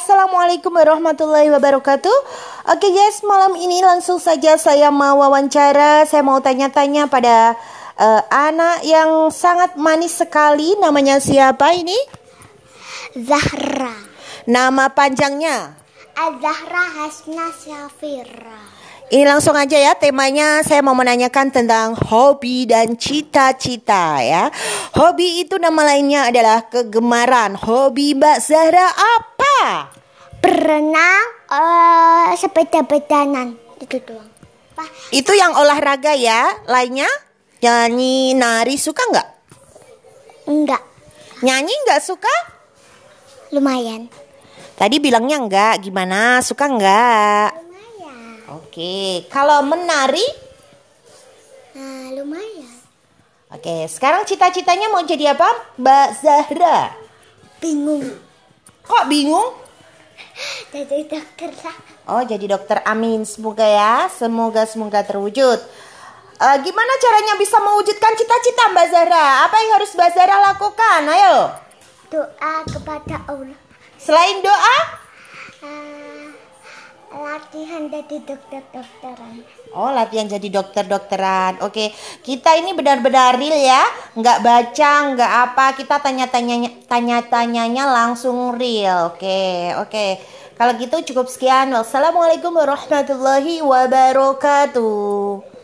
Assalamualaikum warahmatullahi wabarakatuh. Oke guys, malam ini langsung saja saya mau wawancara. Saya mau tanya-tanya pada uh, anak yang sangat manis sekali. Namanya siapa ini? Zahra. Nama panjangnya? Azahra Hasna Syafira. Ini langsung aja ya temanya saya mau menanyakan tentang hobi dan cita-cita ya. Hobi itu nama lainnya adalah kegemaran. Hobi Mbak Zahra apa? Berenang, uh, sepeda-pedanan itu doang. Pak, Itu yang olahraga ya. Lainnya nyanyi, nari suka nggak? enggak, Nyanyi nggak suka? lumayan. Tadi bilangnya enggak. Gimana? Suka nggak? Lumayan. Oke. Kalau menari? Nah, lumayan. Oke. Sekarang cita-citanya mau jadi apa? Mbak Zahra. Bingung. Kok bingung? Jadi dokter lah. Oh, jadi dokter Amin. Semoga ya, semoga semoga terwujud. Eh, gimana caranya bisa mewujudkan cita-cita Mbak Zahra? Apa yang harus Mbak Zahra lakukan? Ayo. Doa kepada Allah. Selain doa, Uh, latihan jadi dokter-dokteran. oh latihan jadi dokter-dokteran. Oke, kita ini benar-benar real ya, nggak baca, nggak apa. Kita tanya-tanyanya, tanya-tanyanya langsung real. Oke, oke. Kalau gitu cukup sekian. Wassalamualaikum warahmatullahi wabarakatuh.